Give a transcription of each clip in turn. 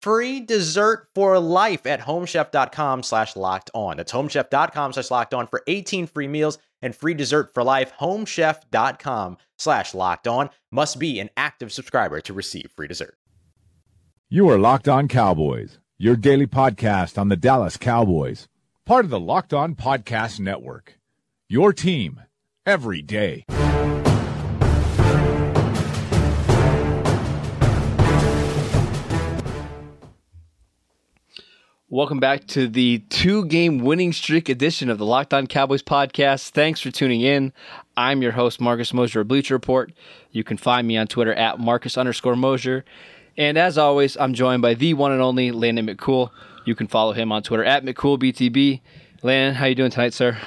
free dessert for life at homechef.com slash locked on. That's homechef.com slash locked on for 18 free meals and free dessert for life. Homechef.com slash locked on must be an active subscriber to receive free dessert. You are Locked On Cowboys, your daily podcast on the Dallas Cowboys, part of the Locked On Podcast Network. Your team every day. Welcome back to the two game winning streak edition of the Locked On Cowboys podcast. Thanks for tuning in. I'm your host, Marcus Mosher of Bleacher Report. You can find me on Twitter at Marcus underscore Mosher. And as always, I'm joined by the one and only Landon McCool. You can follow him on Twitter at McCoolBTB. Landon, how you doing tonight, sir?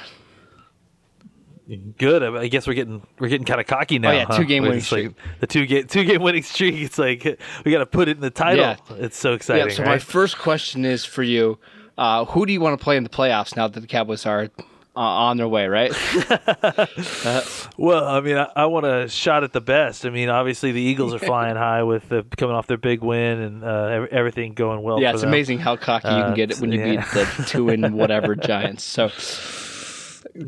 Good. I guess we're getting we're getting kind of cocky now. Oh, yeah, huh? two game winning just like, streak. the two game two game winning streak. It's like we got to put it in the title. Yeah. It's so exciting. yeah, so my first question is for you. Uh, who do you want to play in the playoffs now that the Cowboys are uh, on their way, right? well, I mean, I, I want a shot at the best. I mean, obviously the Eagles are flying high with the, coming off their big win and uh, everything going well. yeah, it's them. amazing how cocky you Uh, can get it when you yeah. beat the two and whatever Giants. So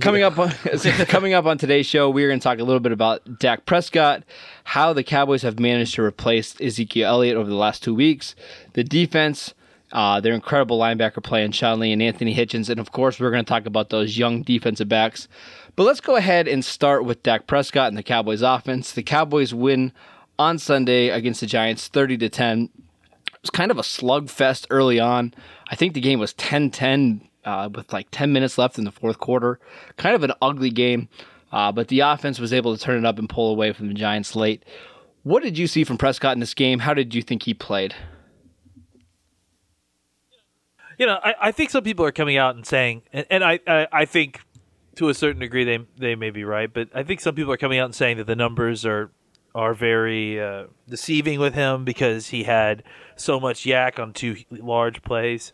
coming up on coming up on today's show, we're going to talk a little bit about Dak Prescott, how the Cowboys have managed to replace Ezekiel Elliott over the last two weeks, the defense. Uh, their incredible linebacker play in Sean Lee and Anthony Hitchens. And of course, we're going to talk about those young defensive backs. But let's go ahead and start with Dak Prescott and the Cowboys offense. The Cowboys win on Sunday against the Giants 30 to 10 it was kind of a slugfest early on. I think the game was 10 10 uh, with like 10 minutes left in the fourth quarter. Kind of an ugly game, uh, but the offense was able to turn it up and pull away from the Giants late. What did you see from Prescott in this game? How did you think he played? you know, I, I think some people are coming out and saying, and, and I, I, I think to a certain degree they they may be right, but I think some people are coming out and saying that the numbers are are very uh, deceiving with him because he had so much YAC on two large plays.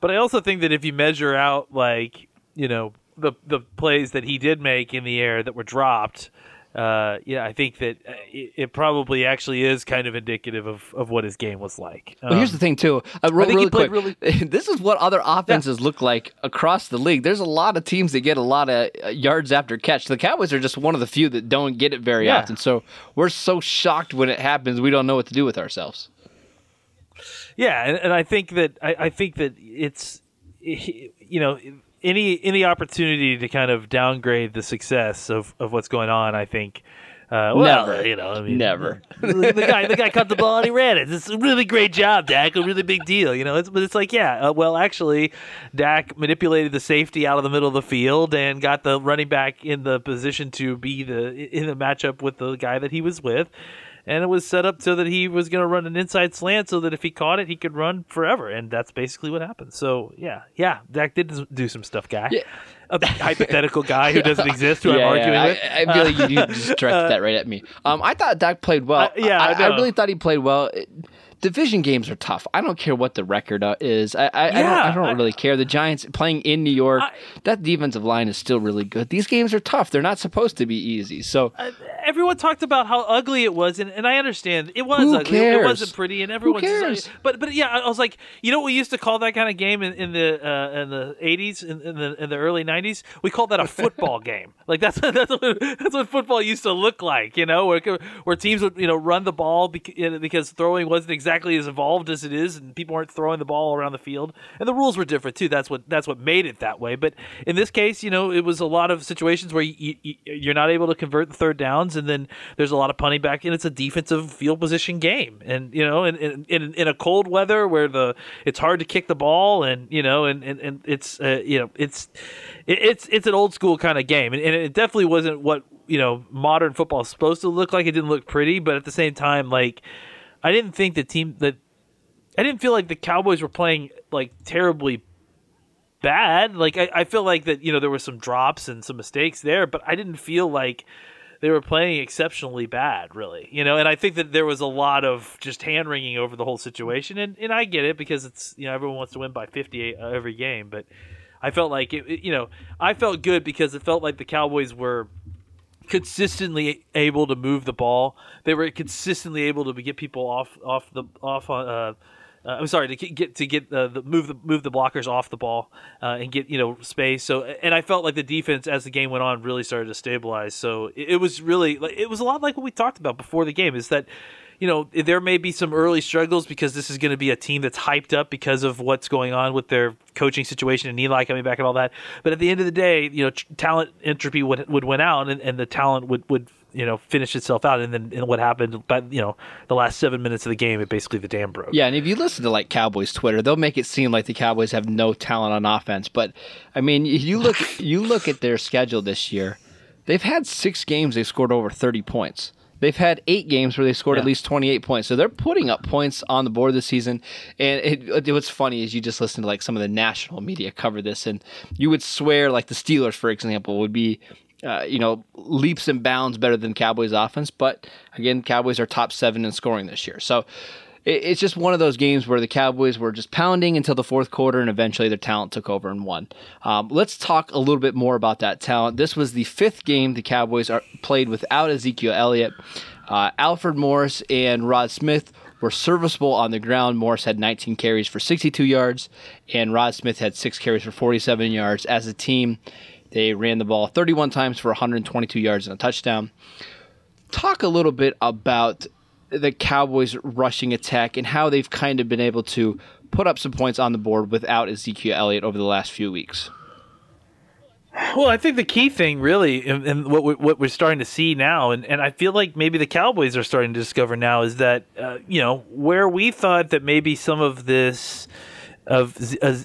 But I also think that if you measure out like you know the the plays that he did make in the air that were dropped. Uh, yeah, I think that uh, it, it probably actually is kind of indicative of, of what his game was like. Well, here's Um, the thing, too. Uh, I think he played quick. this is what other offenses look like across the league. There's a lot of teams that get a lot of uh, yards after catch. The Cowboys are just one of the few that don't get it very Yeah. often. So we're so shocked when it happens, we don't know what to do with ourselves. Yeah, and, and I think that I, I think that it's you know any any opportunity to kind of downgrade the success of, of what's going on. I think. Uh, well, Never. you know, I mean, Never. the, the guy, the guy caught the ball and he ran it. It's a really great job, Dak. A really big deal, you know. It's, but it's like, yeah, uh, well, actually, Dak manipulated the safety out of the middle of the field and got the running back in the position to be the in the matchup with the guy that he was with, and it was set up so that he was going to run an inside slant so that if he caught it, he could run forever, and that's basically what happened. So yeah, yeah, Dak did do some stuff, guy. Yeah. A hypothetical guy who doesn't exist, who I'm arguing yeah. with. I, I feel like you, just directed that right at me. Um, I thought Dak played well. Uh, yeah, I, I I really thought he played well. It- division games are tough. I don't care what the record uh, is. I I, I don't, I don't I- really care. The Giants playing in New York, that defensive line is still really good. These games are tough. They're not supposed to be easy. So everyone talked about how ugly it was, and, and I understand it was ugly. cares? It wasn't pretty, and everyone. cares? But but yeah, I was like, you know, what we used to call that kind of game in, in the uh, in the eighties, in, in the in the early nineties. We called that a football game. Like that's that's what, that's what football used to look like. You know, where where teams would you know run the ball because, because throwing wasn't exactly as evolved as it is, and people weren't throwing the ball around the field, and the rules were different too. That's what that's what made it that way. But in this case, you know, it was a lot of situations where you, you, you're not able to convert the third downs, and then there's a lot of punting back, and it's a defensive field position game. And you know, in in, in, in a cold weather where the it's hard to kick the ball, and you know, and and, and it's uh, you know, it's it, it's it's an old school kind of game, and, and it definitely wasn't what you know modern football is supposed to look like. It didn't look pretty, but at the same time, like I didn't think the team that I didn't feel like the Cowboys were playing like terribly bad. Like I, I feel like that you know there were some drops and some mistakes there, but I didn't feel like they were playing exceptionally bad, really. You know, and I think that there was a lot of just hand wringing over the whole situation, and and I get it because it's you know everyone wants to win by fifty uh, every game, but I felt like it- you know I felt good because it felt like the Cowboys were consistently able to move the ball. They were consistently able to get people off off the off on. Uh, uh, I'm sorry to get- to get uh, the move the move the blockers off the ball uh, and get you know space. So and I felt like the defense as the game went on really started to stabilize. So it, it was really it was a lot like what we talked about before the game. Is that you know there may be some early struggles because this is going to be a team that's hyped up because of what's going on with their coaching situation and Eli coming back and all that. But at the end of the day, you know, talent entropy would would win out, and, and the talent would would you know finish itself out. And then and what happened? But you know, the last seven minutes of the game, it basically the dam broke. Yeah, and if you listen to like Cowboys Twitter, they'll make it seem like the Cowboys have no talent on offense. But I mean, you look you look at their schedule this year. They've had six games they've scored over thirty points. They've had eight games where they scored at least twenty eight points. So they're putting up points on the board this season. And it, it, what's funny is you just listen to like some of the national media cover this, and you would swear like the Steelers, for example, would be uh, you know, leaps and bounds better than Cowboys offense. But again, Cowboys are top seven in scoring this year. So it's just one of those games where the Cowboys were just pounding until the fourth quarter, and eventually their talent took over and won. Um, let's talk a little bit more about that talent. This was the fifth game the Cowboys are played without Ezekiel Elliott. Uh, Alfred Morris and Rod Smith were serviceable on the ground. Morris had 19 carries for 62 yards, and Rod Smith had six carries for 47 yards. As a team, they ran the ball 31 times for 122 yards and a touchdown. Talk a little bit about the Cowboys' rushing attack and how they've kind of been able to put up some points on the board without Ezekiel Elliott over the last few weeks. Well, I think the key thing, really, and, what we, what we're starting to see now, and, and I feel like maybe the Cowboys are starting to discover now, is that uh, you know where we thought that maybe some of this of uh,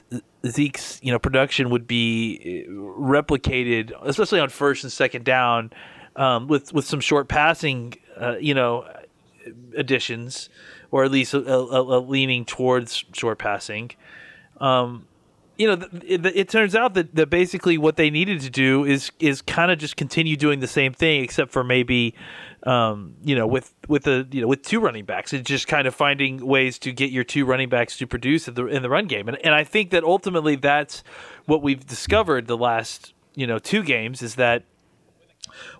Zeke's you know production would be uh, replicated, especially on first and second down, um, with with some short passing, uh, you know, additions, or at least a, a, a leaning towards short passing. You know, it, it turns out that, that basically what they needed to do is is kind of just continue doing the same thing, except for maybe, um, you know, with with the you know with two running backs, it's just kind of finding ways to get your two running backs to produce in the in the run game, and and I think that ultimately that's what we've discovered the last you know two games is that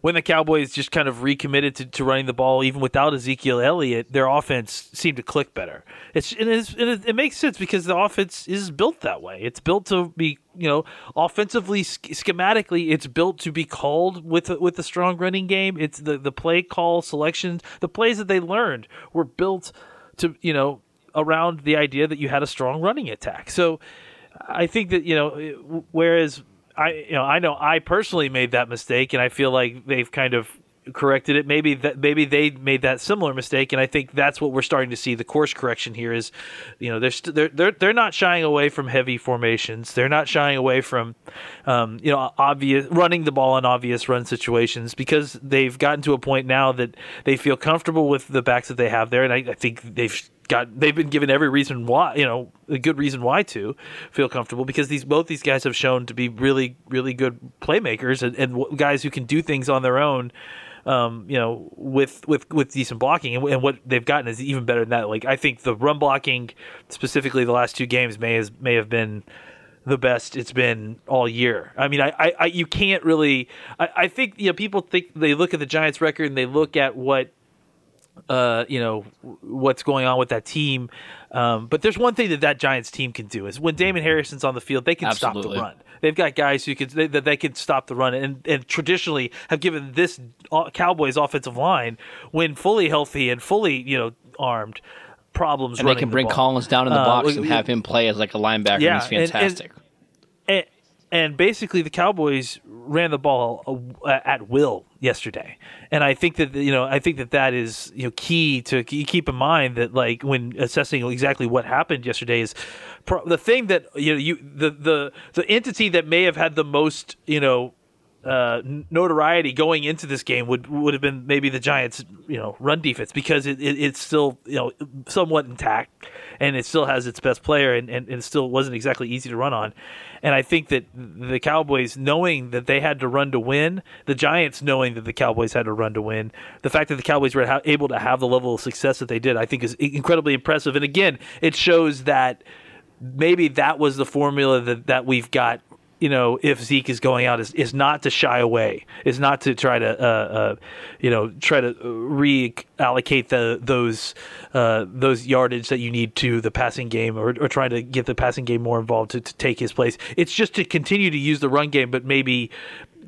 when the Cowboys just kind of recommitted to, to running the ball, even without Ezekiel Elliott, their offense seemed to click better. It's it, is, it, is- it makes sense because the offense is built that way. It's built to be you know offensively sch- schematically, it's built to be called with a, with a strong running game. It's the the play call selections, the plays that they learned were built to you know around the idea that you had a strong running attack. So I think that you know, whereas I you know I know I personally made that mistake, and I feel like they've kind of corrected it. Maybe that maybe they made that similar mistake, and I think that's what we're starting to see. The course correction here is, you know, they're st- they're they're they're not shying away from heavy formations. They're not shying away from, um, you know, obvious running the ball in obvious run situations because they've gotten to a point now that they feel comfortable with the backs that they have there, and I, I think they've got they've been given every reason why you know a good reason why to feel comfortable because these both these guys have shown to be really really good playmakers and, and guys who can do things on their own um, you know, with with with decent blocking, and, and what they've gotten is even better than that. Like I think the run blocking, specifically the last two games, may has may have been the best it's been all year. I mean, I, I, I you can't really. I, I think you know people think they look at the Giants' record and they look at what uh, you know what's going on with that team. Um, but there's one thing that that Giants team can do is when Damon Harrison's on the field, they can stop the run. They've got guys who can they, that they can stop the run, and, and traditionally have given this uh, Cowboys offensive line, when fully healthy and fully you know armed, problems. and they can the bring ball. Collins down in the Uh, box and have him play as like a linebacker. Yeah, he's fantastic. and, and basically the Cowboys ran the ball uh, at will yesterday, and I think that you know I think that that is you know key to keep in mind that like when assessing exactly what happened yesterday is pro- the thing that you know you the the the entity that may have had the most you know uh, notoriety going into this game would would have been maybe the Giants, you know, run defense because it, it it's still you know somewhat intact and it still has its best player and, and, and still wasn't exactly easy to run on. And I think that the Cowboys knowing that they had to run to win, the Giants knowing that the Cowboys had to run to win, the fact that the Cowboys were ha- able to have the level of success that they did, I think is incredibly impressive. And again, it shows that maybe that was the formula that, that we've got you know, if Zeke is going out, is, is not to shy away, is not to try to, uh, uh, you know, try to reallocate the those uh, those yardage that you need to the passing game, or, or try to get the passing game more involved to, to take his place. It's just to continue to use the run game, but maybe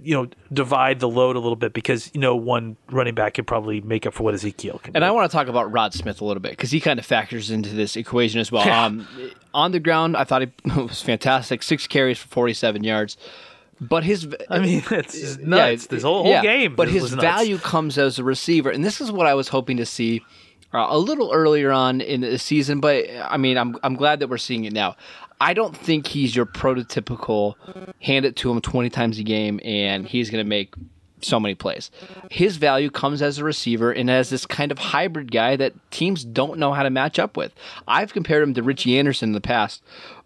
you know divide the load a little bit because you know one running back could probably make up for what Ezekiel can. And do. I want to talk about Rod Smith a little bit because he kind of factors into this equation as well. Yeah. Um, on the ground, I thought he was fantastic. Six carries for 47 yards. But his, I mean, it's just nuts. This whole- whole game But his value comes as a receiver, and this is what I was hoping to see uh, a little earlier on in the season. But I mean, I'm I'm glad that we're seeing it now. I don't think he's your prototypical hand it to him 20 times a game and he's going to make so many plays. His value comes as a receiver and as this kind of hybrid guy that teams don't know how to match up with. I've compared him to Richie Anderson in the past,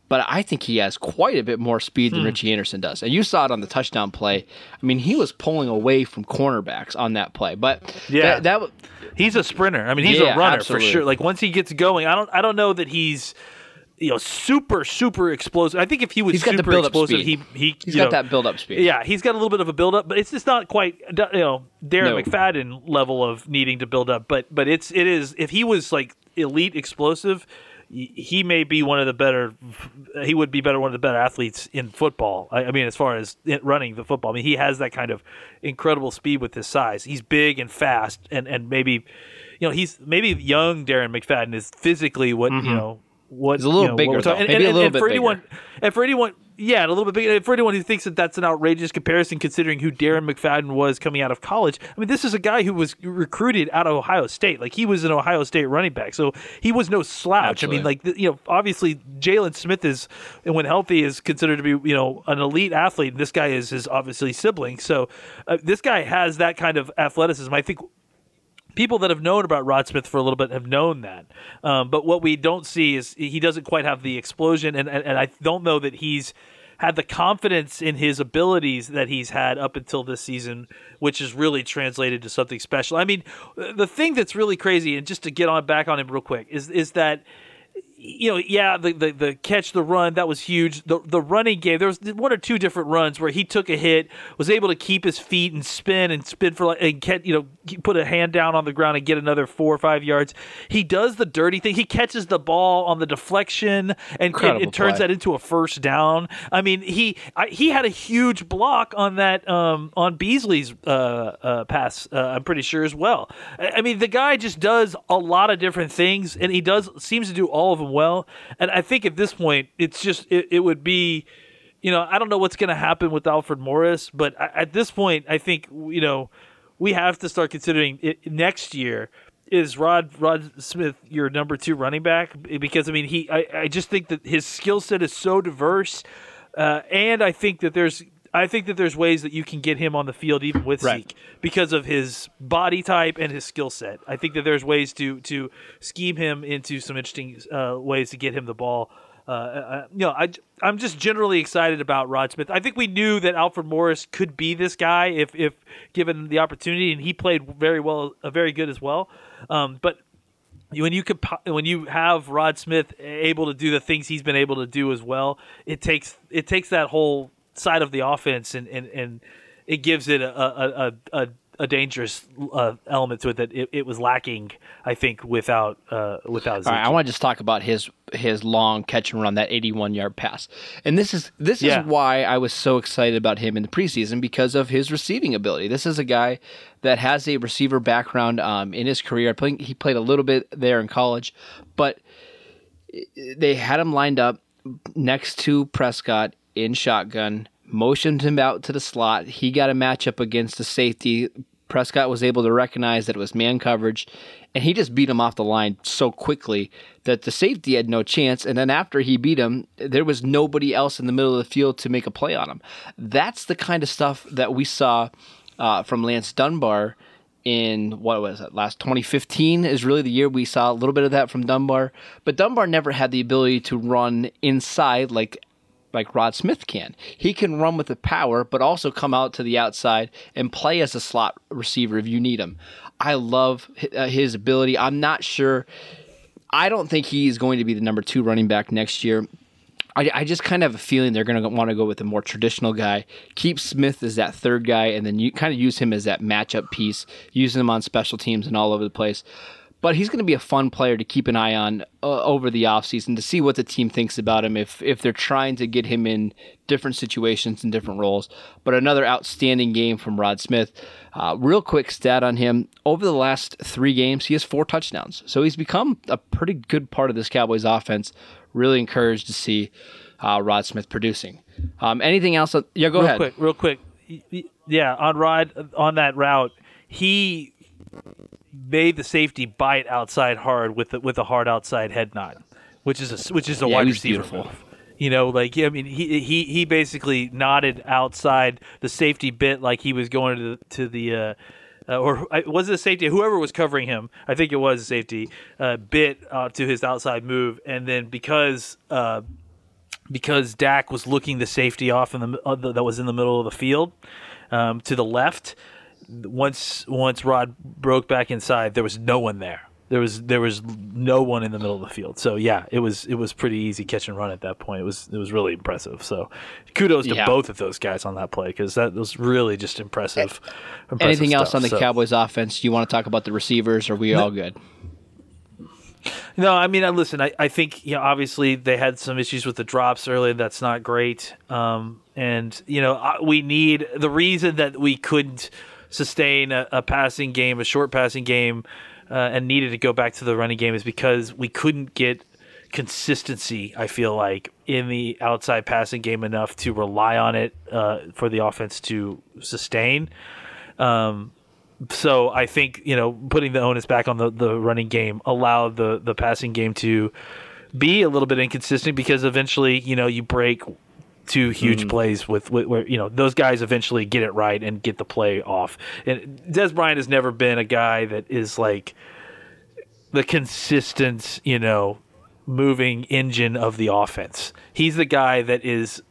but I think he has quite a bit more speed Hmm. than Richie Anderson does. And you saw it on the touchdown play. I mean, he was pulling away from cornerbacks on that play. But Yeah. that, that He's a sprinter. I mean, he's Yeah, a runner absolutely. for sure. Like once he gets going, I don't I don't know that he's you know super super explosive. I think if he was He's got the super explosive, speed. he he he's you got know, that build up speed. Yeah, he's got a little bit of a build up, but it's just not quite you know Darren No. McFadden level of needing to build up. But but it's it is if he was like elite explosive. He may be one of the better. He would be better one of the better athletes in football. I, I mean, as far as running the football, I mean, he has that kind of incredible speed with his size. He's big and fast, and and maybe, you know, he's maybe young Darren McFadden is physically what you mm-hmm. know what Mm-hmm. A little you know, bigger, talking- though. Maybe a little bit for bigger. anyone and for anyone, yeah, a little bit bigger. And for anyone who thinks that that's an outrageous comparison, considering who Darren McFadden was coming out of college, I mean, this is a guy who was recruited out of Ohio State. Like he was an Ohio State running back, so he was no slouch. I mean, like you know, obviously Jaylon Smith is, and when healthy, is considered to be you know an elite athlete. And this guy is his obviously sibling, so uh, this guy has that kind of athleticism. I think people that have known about Rod Smith for a little bit have known that. Um, but what we don't see is he doesn't quite have the explosion, and, and, and I don't know that he's had the confidence in his abilities that he's had up until this season, which is really translated to something special. I mean, the thing that's really crazy, and just to get on back on him real quick, is is that you know, yeah, the, the the catch, the run, that was huge. The the running game, there was one or two different runs where he took a hit, was able to keep his feet and spin and spin for like, and get, you know, put a hand down on the ground and get another four or five yards. He does the dirty thing. He catches the ball on the deflection and, and turns play. that into a first down. I mean, he I, he had a huge block on that um, on Beasley's uh, uh, pass. Uh, I'm pretty sure as well. I, I mean, the guy just does a lot of different things, and he does seems to do all of them well. And I think at this point, it's just it, it would be. You know, I don't know what's going to happen with Alfred Morris, but I- at this point, I think you know we have to start considering it next year is Rod Rod Smith your number two running back because I mean he I, I just think that his skill set is so diverse, uh, and I think that there's I think that there's ways that you can get him on the field even with Right. Zeke because of his body type and his skill set. I think that there's ways to to scheme him into some interesting uh, ways to get him the ball. uh, uh, you know, I I'm just generally excited about Rod Smith. I think we knew that Alfred Morris could be this guy if if given the opportunity, and he played very well, uh, very good as well. Um, but when you could when you have Rod Smith able to do the things he's been able to do as well, it takes it takes that whole side of the offense and and, and it gives it a a, a, a a dangerous uh, element to it that it, it, was lacking. I think without uh, without. All right, I want to just talk about his his long catch and run, that 81 yard pass, and this is this yeah. is why I was so excited about him in the preseason because of his receiving ability. This is a guy that has a receiver background um, in his career. He played a little bit there in college, but they had him lined up next to Prescott in shotgun motioned him out to the slot. He got a matchup against the safety. Prescott was able to recognize that it was man coverage, and he just beat him off the line so quickly that the safety had no chance. And then after he beat him, there was nobody else in the middle of the field to make a play on him. That's the kind of stuff that we saw uh, from Lance Dunbar in what was it last 2015 is really the year we saw a little bit of that from Dunbar but Dunbar never had the ability to run inside like like Rod Smith can. He can run with the power, but also come out to the outside and play as a slot receiver if you need him. I love uh, his ability. I'm not sure. I don't think he's going to be the number two running back next year. I, I just kind of have a feeling they're going to want to go with a more traditional guy. Keep Smith as that third guy, and then you kind of use him as that matchup piece, using him on special teams and all over the place but he's going to be a fun player to keep an eye on uh, over the offseason to see what the team thinks about him if if they're trying to get him in different situations and different roles. But another outstanding game from Rod Smith. Uh, real quick stat on him over the last three games, he has four touchdowns. So he's become a pretty good part of this Cowboys offense. Really encouraged to see uh, Rod Smith producing. Um, anything else? Yeah, go real ahead. Quick, real quick. Yeah, on Rod on that route, he made the safety bite outside hard with the, with a hard outside head nod, which is a which is a yeah, wide receiver beautiful. move. You know, like I mean, he he he basically nodded outside the safety bit like he was going to the to the. Uh, uh, or was it a safety? Whoever was covering him, I think it was a safety, uh, bit uh, to his outside move, and then because uh, because Dak was looking the safety off in the, uh, that was in the middle of the field um, to the left, once once Rod broke back inside, there was no one there. There was there was no one in the middle of the field. So yeah, it was it was pretty easy catch and run at that point. It was it was really impressive. So kudos to Yeah. both of those guys on that play because that was really just impressive. impressive Anything else on the So- Cowboys offense? Do You want to talk about the receivers? Or are we all good? No, I mean, I listen. I, I think you know, obviously they had some issues with the drops earlier. That's not great. Um, and you know, we need the reason that we couldn't sustain a, a passing game, a short passing game, uh, and needed to go back to the running game is because we couldn't get consistency. I feel like in the outside passing game enough to rely on it uh, for the offense to sustain. Um, so I think you know putting the onus back on the, the running game allowed the the passing game to be a little bit inconsistent because eventually you know you break two huge mm. plays with, with where you know those guys eventually get it right and get the play off. And Dez Bryant has never been a guy that is like the consistent you know moving engine of the offense. He's the guy that is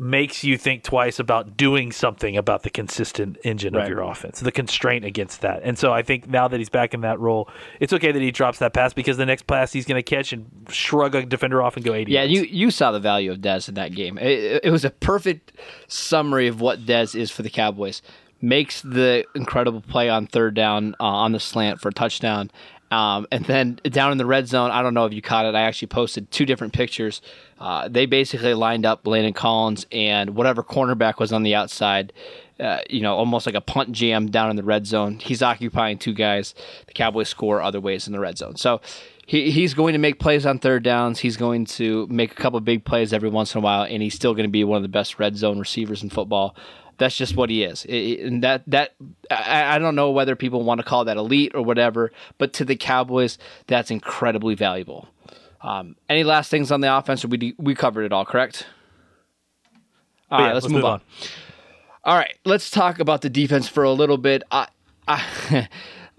makes you think twice about doing something about the consistent engine of your offense, the constraint against that. And so I think now that he's back in that role, it's okay that he drops that pass because the next pass he's going to catch and shrug a defender off and go 80 Yeah, yards. you you saw the value of Dez in that game. It, it was a perfect summary of what Dez is for the Cowboys. Makes the incredible play on third down uh, on the slant for a touchdown. Um, and then down in the red zone, I don't know if you caught it. I actually posted two different pictures. Uh, they basically lined up Landon Collins and whatever cornerback was on the outside. Uh, you know, almost like a punt jam down in the red zone. He's occupying two guys. The Cowboys score other ways in the red zone. So he, he's going to make plays on third downs. He's going to make a couple big plays every once in a while, and he's still going to be one of the best red zone receivers in football. That's just what he is, It- it- and that that I, I don't know whether people want to call that elite or whatever, but to the Cowboys, that's incredibly valuable. Um, any last things on the offense? Or we we covered it all, correct? All But right, yeah, let's, move, on. All right, let's talk about the defense for a little bit. I, I,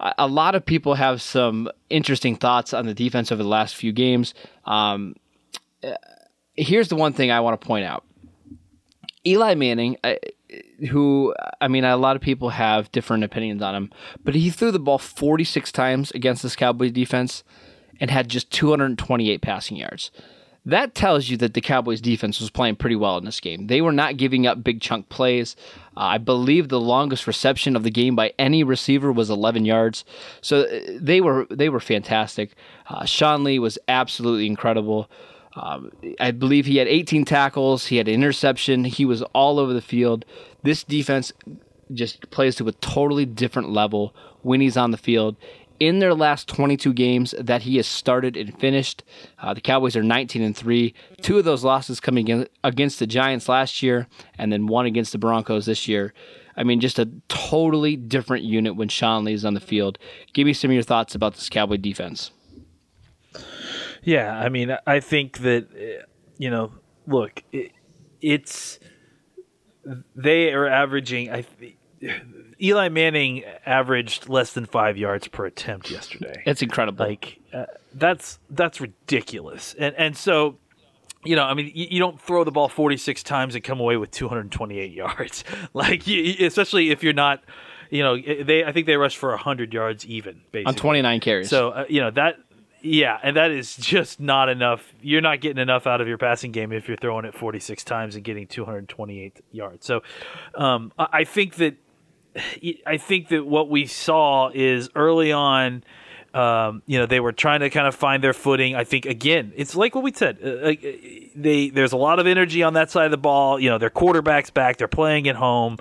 a lot of people have some interesting thoughts on the defense over the last few games. Um, here's the one thing I want to point out. Eli Manning, I, who I mean, a lot of people have different opinions on him, but he threw the ball 46 times against this Cowboys defense and had just 228 passing yards. That tells you that the Cowboys defense was playing pretty well in this game. They were not giving up big chunk plays. Uh, I believe the longest reception of the game by any receiver was 11 yards. So uh, they were they were fantastic. Uh, Sean Lee was absolutely incredible. Um, I believe he had 18 tackles. He had an interception. He was all over the field. This defense just plays to a totally different level when he's on the field. In their last 22 games that he has started and finished, uh, the Cowboys are 19 and three. Two of those losses coming against the Giants last year, and then one against the Broncos this year. I mean, just a totally different unit when Sean Lee is on the field. Give me some of your thoughts about this Cowboy defense. Yeah, I mean, I think that you know, look, it, it's they are averaging. I Eli Manning averaged less than five yards per attempt yesterday. It's incredible. Like uh, that's that's ridiculous. And and so you know, I mean, you, you, don't throw the ball 46 times and come away with 228 yards. like, you, especially if you're not, you know, they. I think they rushed for 100 yards even, basically. on 29 carries. So uh, you know that yeah, and that is just not enough. You're not getting enough out of your passing game if you're throwing it 46 times and getting 228 yards. So, um, I think that I think that what we saw is early on um, you know, they were trying to kind of find their footing. I think again, it's like what we said. Uh, they there's a lot of energy on that side of the ball. You know, their quarterback's back. They're playing at home.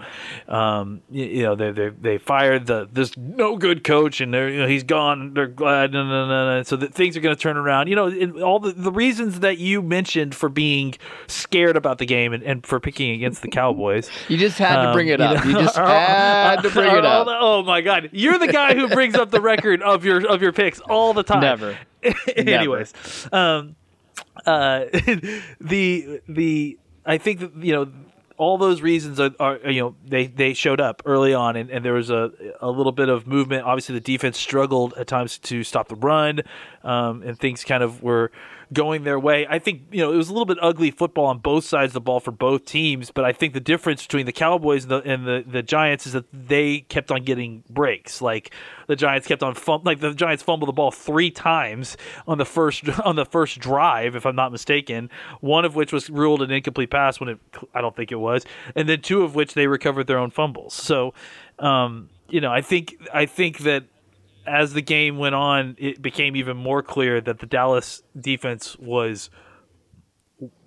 Um, you, you, know, they they they fired the this no good coach, and they're you know he's gone. They're glad. No, no, no, no. So that things are going to turn around. You know, all the the reasons that you mentioned for being scared about the game and, and for picking against the Cowboys. You just had um, to bring it up. You, know, you just had to bring it up. The, oh my God, you're the guy who brings up the record of your of your picks all the time. Never. Anyways, Never. um, uh, the the I think that you know all those reasons are, are, you know they they showed up early on and, and there was a a little bit of movement obviously the defense struggled at times to stop the run um, and things kind of were going their way. I think you know it was a little bit ugly football on both sides of the ball for both teams, but I think the difference between the Cowboys and the and the, the Giants is that they kept on getting breaks. Like the Giants kept on fum- like the Giants fumbled the ball three times on the first on the first drive, if I'm not mistaken. One of which was ruled an incomplete pass when it I don't think it was, and then two of which they recovered their own fumbles. So, um, you know, I think I think that as the game went on, it became even more clear that the Dallas defense was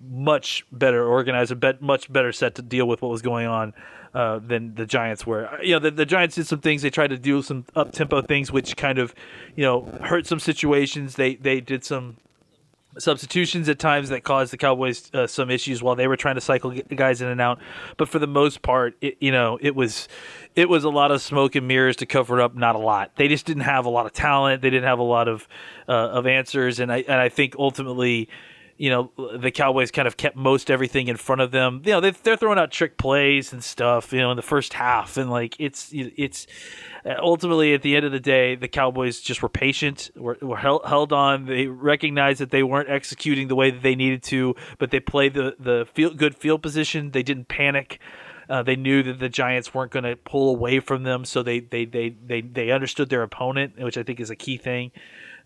much better organized, a bet, much better set to deal with what was going on uh, than the Giants were. You know, the, the, Giants did some things. They tried to do some up tempo things, which kind of, you know, hurt some situations. They they did some substitutions at times that caused the Cowboys uh, some issues while they were trying to cycle guys in and out. But for the most part, it, you know, it was it was a lot of smoke and mirrors to cover up not a lot. They just didn't have a lot of talent. They didn't have a lot of uh, of answers, and I and I think ultimately. You know the Cowboys kind of kept most everything in front of them. You know they, they're throwing out trick plays and stuff. You know in the first half, and like it's it's ultimately, at the end of the day, the Cowboys just were patient, were, were held, held, on. They recognized that they weren't executing the way that they needed to, but they played the the field, good field position. They didn't panic. Uh, they knew that the Giants weren't going to pull away from them, so they, they they they they understood their opponent, which I think is a key thing.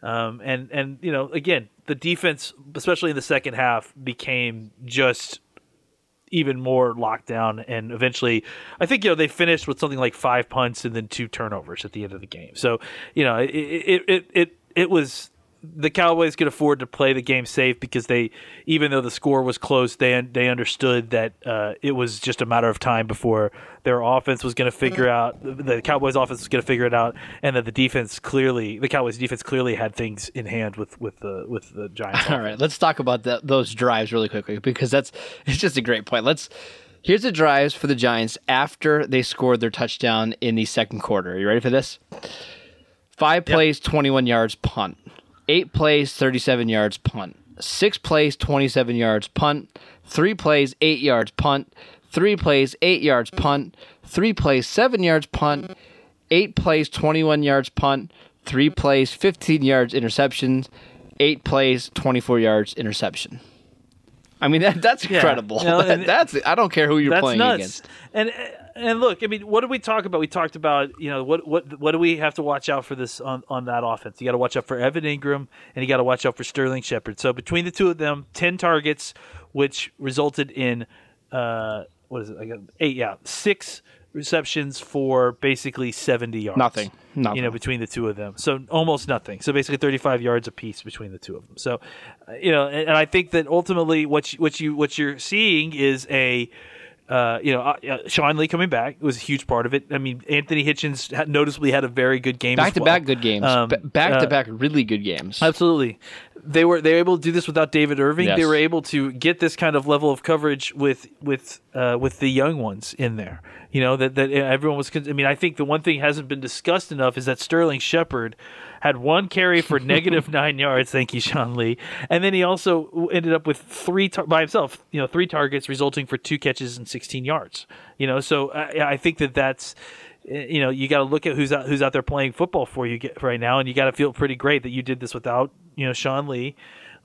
Um, and and you know, again, the defense, especially in the second half, became just even more lockdown and eventually I think you know they finished with something like five punts and then two turnovers at the end of the game. So, you know, it it it it, it was the Cowboys could afford to play the game safe because they, even though the score was close, they they understood that uh, it was just a matter of time before their offense was going to figure out the Cowboys' offense was going to figure it out, and that the defense clearly, the Cowboys' defense clearly had things in hand with with the with the Giants. All right, let's talk about that, those drives really quickly because that's it's just a great point. Let's. Here's the drives for the Giants after they scored their touchdown in the second quarter. Are you ready for this? Five plays, yep. 21 yards, punt. Eight plays, 37 yards, punt. Six plays, 27 yards, punt. Three plays, eight yards, punt. Three plays, eight yards, punt. Three plays, seven yards, punt. Eight plays, 21 yards, punt. Three plays, 15 yards, interceptions. Eight plays, 24 yards, interception. I mean, that, that's Yeah. incredible. You know, That- that's I don't care who you're playing nuts. against. And and look, I mean, what did we talk about? We talked about you know what what what do we have to watch out for this on on that offense? You got to watch out for Evan Engram and you got to watch out for Sterling Shepard. So between the two of them, ten targets, which resulted in uh what is it? I got eight, yeah, six receptions for basically seventy yards. Nothing. Nothing. You know, between the two of them, so almost nothing. So basically, thirty-five yards apiece between the two of them. So, uh, you know, and, and I think that ultimately, what you, what you what you're seeing is a uh, you know, uh, uh, Sean Lee coming back was a huge part of it. I mean, Anthony Hitchens had noticeably had a very good game. Back to well. back good games. Um, back uh, to back really good games. Absolutely, they were they were able to do this without David Irving. They were able to get this kind of level of coverage with with uh, with the young ones in there. You know that that everyone was. con- I mean, I think the one thing hasn't been discussed enough is that Sterling Shepard had one carry for negative nine yards. Thank you, Sean Lee, and then he also ended up with three tar- by himself. You know, three targets resulting for two catches and sixteen yards. You know, so I, I think that that's eh, you know you got to look at who's out who's out there playing football for you get, right now, and you got to feel pretty great that you did this without you know Sean Lee,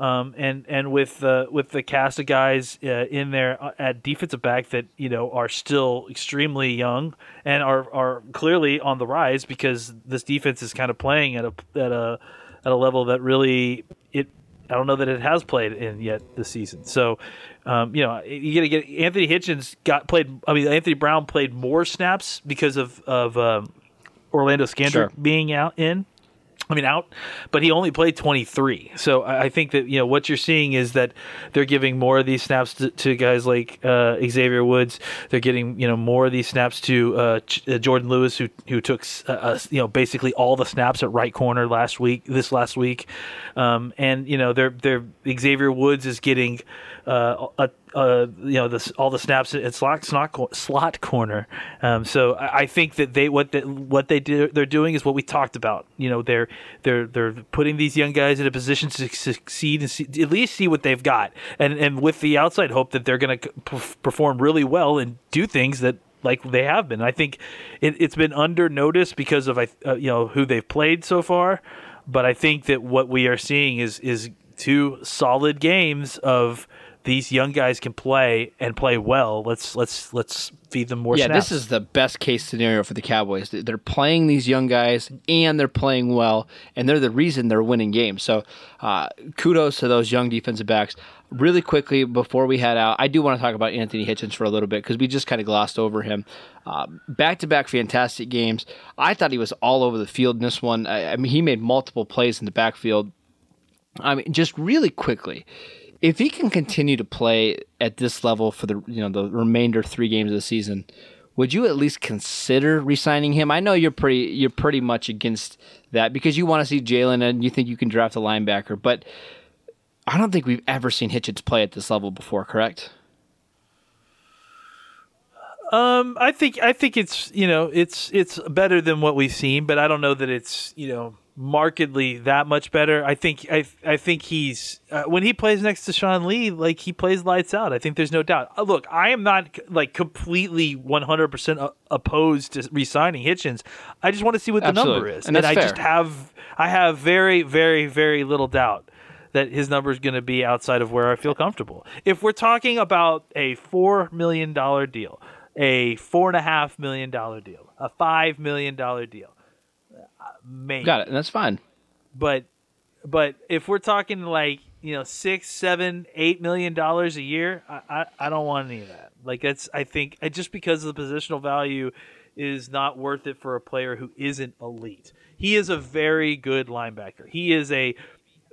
um, and and with uh, with the cast of guys uh, in there uh, at defensive back that you know are still extremely young and are are clearly on the rise because this defense is kind of playing at a at a at a level that really it I don't know that it has played in yet this season. So, um, you know, you got to get Anthony Hitchens got played. I mean, Anthony Brown played more snaps because of of um, Orlando Scandrick Sure. being out in. I mean, out, but he only played 23. So I think that you know what you're seeing is that they're giving more of these snaps to, to guys like uh, Xavier Woods. They're getting you know more of these snaps to uh, Ch- uh, Jourdan Lewis, who who took uh, you know basically all the snaps at right corner last week, this last week, um, and you know they're they're Xavier Woods is getting uh, a, uh, you know, this, all the snaps at slot slot, slot corner. Um, so I, I think that they what they, what they do they're doing is what we talked about. You know, they're they're they're putting these young guys in a position to succeed and see, at least see what they've got, and and with the outside hope that they're going to perform really well and do things that like they have been. I think it, it's been under noticed because of uh, you know who they've played so far, but I think that what we are seeing is is two solid games of these young guys can play and play well. Let's let's let's feed them more. yeah, snaps. this is the best case scenario for the Cowboys. They- They're playing these young guys and they're playing well, and they're the reason they're winning games. So, uh, kudos to those young defensive backs. Really quickly before we head out, I do want to talk about Anthony Hitchens for a little bit because we just kind of glossed over him. Back to back fantastic games. I thought he was all over the field in this one. I, I mean, he made multiple plays in the backfield. I mean, just really quickly, if he can continue to play at this level for the you know the remainder three games of the season, would you at least consider re-signing him? I know you're pretty you're pretty much against that because you want to see Jaylon and you think you can draft a linebacker, but I don't think we've ever seen Hitchens play at this level before. Correct? Um, I think I think it's you know it's it's better than what we've seen, but I don't know that it's you know markedly that much better. I think I I think he's uh, when he plays next to Sean Lee, like he plays lights out. I think there's no doubt. Uh, look, I am not like completely 100 percent opposed to re-signing Hitchens. I just want to see what the Absolutely. number is, And that's I fair. just have I have very very very little doubt that his number is going to be outside of where I feel comfortable. If we're talking about a four million dollar deal, a four and a half million dollar deal, a five million dollar deal, uh, maybe. Got it, and that's fine. But but if we're talking like you know six, seven, eight million dollars a year, I, I I don't want any of that. Like that's I think just because of the positional value is not worth it for a player who isn't elite. He is a very good linebacker. He is a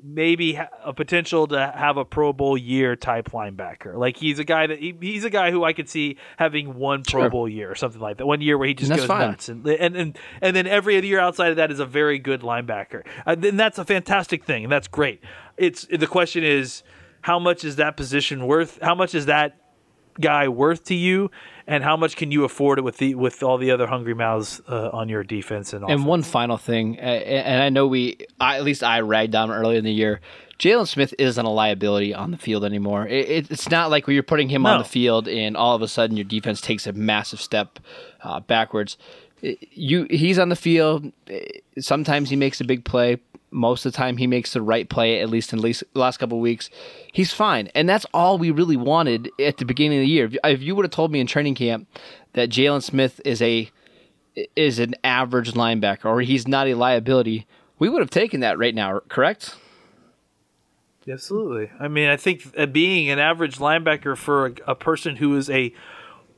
maybe a potential to have a Pro Bowl year type linebacker. Like he's a guy that he, he's a guy who I could see having one Pro Sure. Bowl year or something like that. One year where he just goes fine. nuts, and, and and and then every other year outside of that is a very good linebacker. Uh, then that's a fantastic thing, and that's great. It's the question is how much is that position worth? How much is that guy worth to you? And how much can you afford it with the with all the other hungry mouths uh, on your defense and And one final thing, and I know we, I, at least I ragged on earlier in the year. Jaylon Smith isn't a liability on the field anymore. It, it, it's not like you're putting him on the field and all of a sudden your defense takes a massive step uh, backwards. You, he's on the field. Sometimes he makes a big play. Most of the time he makes the right play, at least in the last couple weeks. He's fine. And that's all we really wanted at the beginning of the year. If you would have told me in training camp that Jaylon Smith is a is an average linebacker or he's not a liability, we would have taken that right now, correct? Absolutely. I mean, I think uh, being an average linebacker for a, a person who is a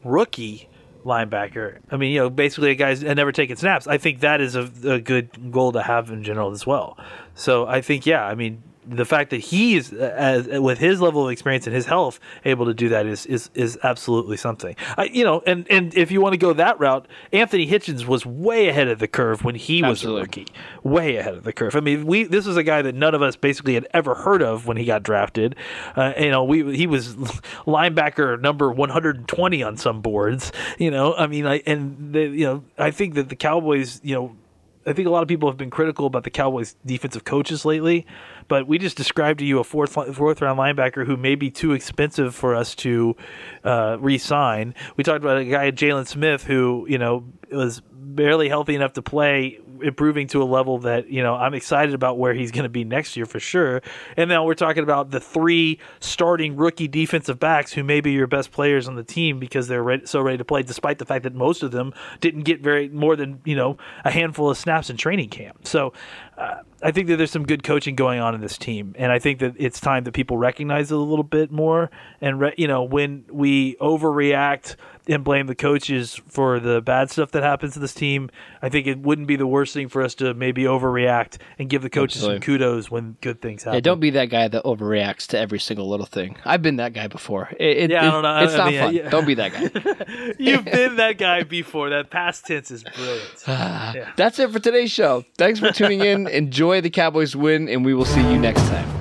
rookie linebacker. I mean, you know, basically a guy's never taken snaps. I think that is a, a, good goal to have in general as well. So I think, yeah, I mean, the fact that he is, as with his level of experience and his health, able to do that is is is absolutely something. I, you know, and and if you want to go that route, Anthony Hitchens was way ahead of the curve when he was absolutely. a rookie, way ahead of the curve. I mean, we this was a guy that none of us basically had ever heard of when he got drafted. Uh, you know, we he was linebacker number 120 on some boards. You know, I mean, I and the, you know, I think that the Cowboys, you know I think a lot of people have been critical about the Cowboys' defensive coaches lately, but we just described to you a fourth fourth round linebacker who may be too expensive for us to uh, re-sign. We talked about a guy, Jaylon Smith, who you know was barely healthy enough to play improving to a level that you know I'm excited about where he's going to be next year for sure. And now we're talking about the three starting rookie defensive backs who may be your best players on the team because they're so ready to play, despite the fact that most of them didn't get very more than you know a handful of snaps in training camp. So uh, I think that there's some good coaching going on in this team, and I think that it's time that people recognize it a little bit more. And re- you know when we overreact and blame the coaches for the bad stuff that happens to this team. I think it wouldn't be the worst thing for us to maybe overreact and give the coaches Absolutely. some kudos when good things happen. Yeah, don't be that guy that overreacts to every single little thing. I've been that guy before. It, it, yeah, I don't know. It's I not mean, fun. Yeah. Don't be that guy. You've been that guy before. That past tense is brilliant. Ah, yeah. That's it for today's show. Thanks for tuning in. Enjoy the Cowboys win, and we will see you next time.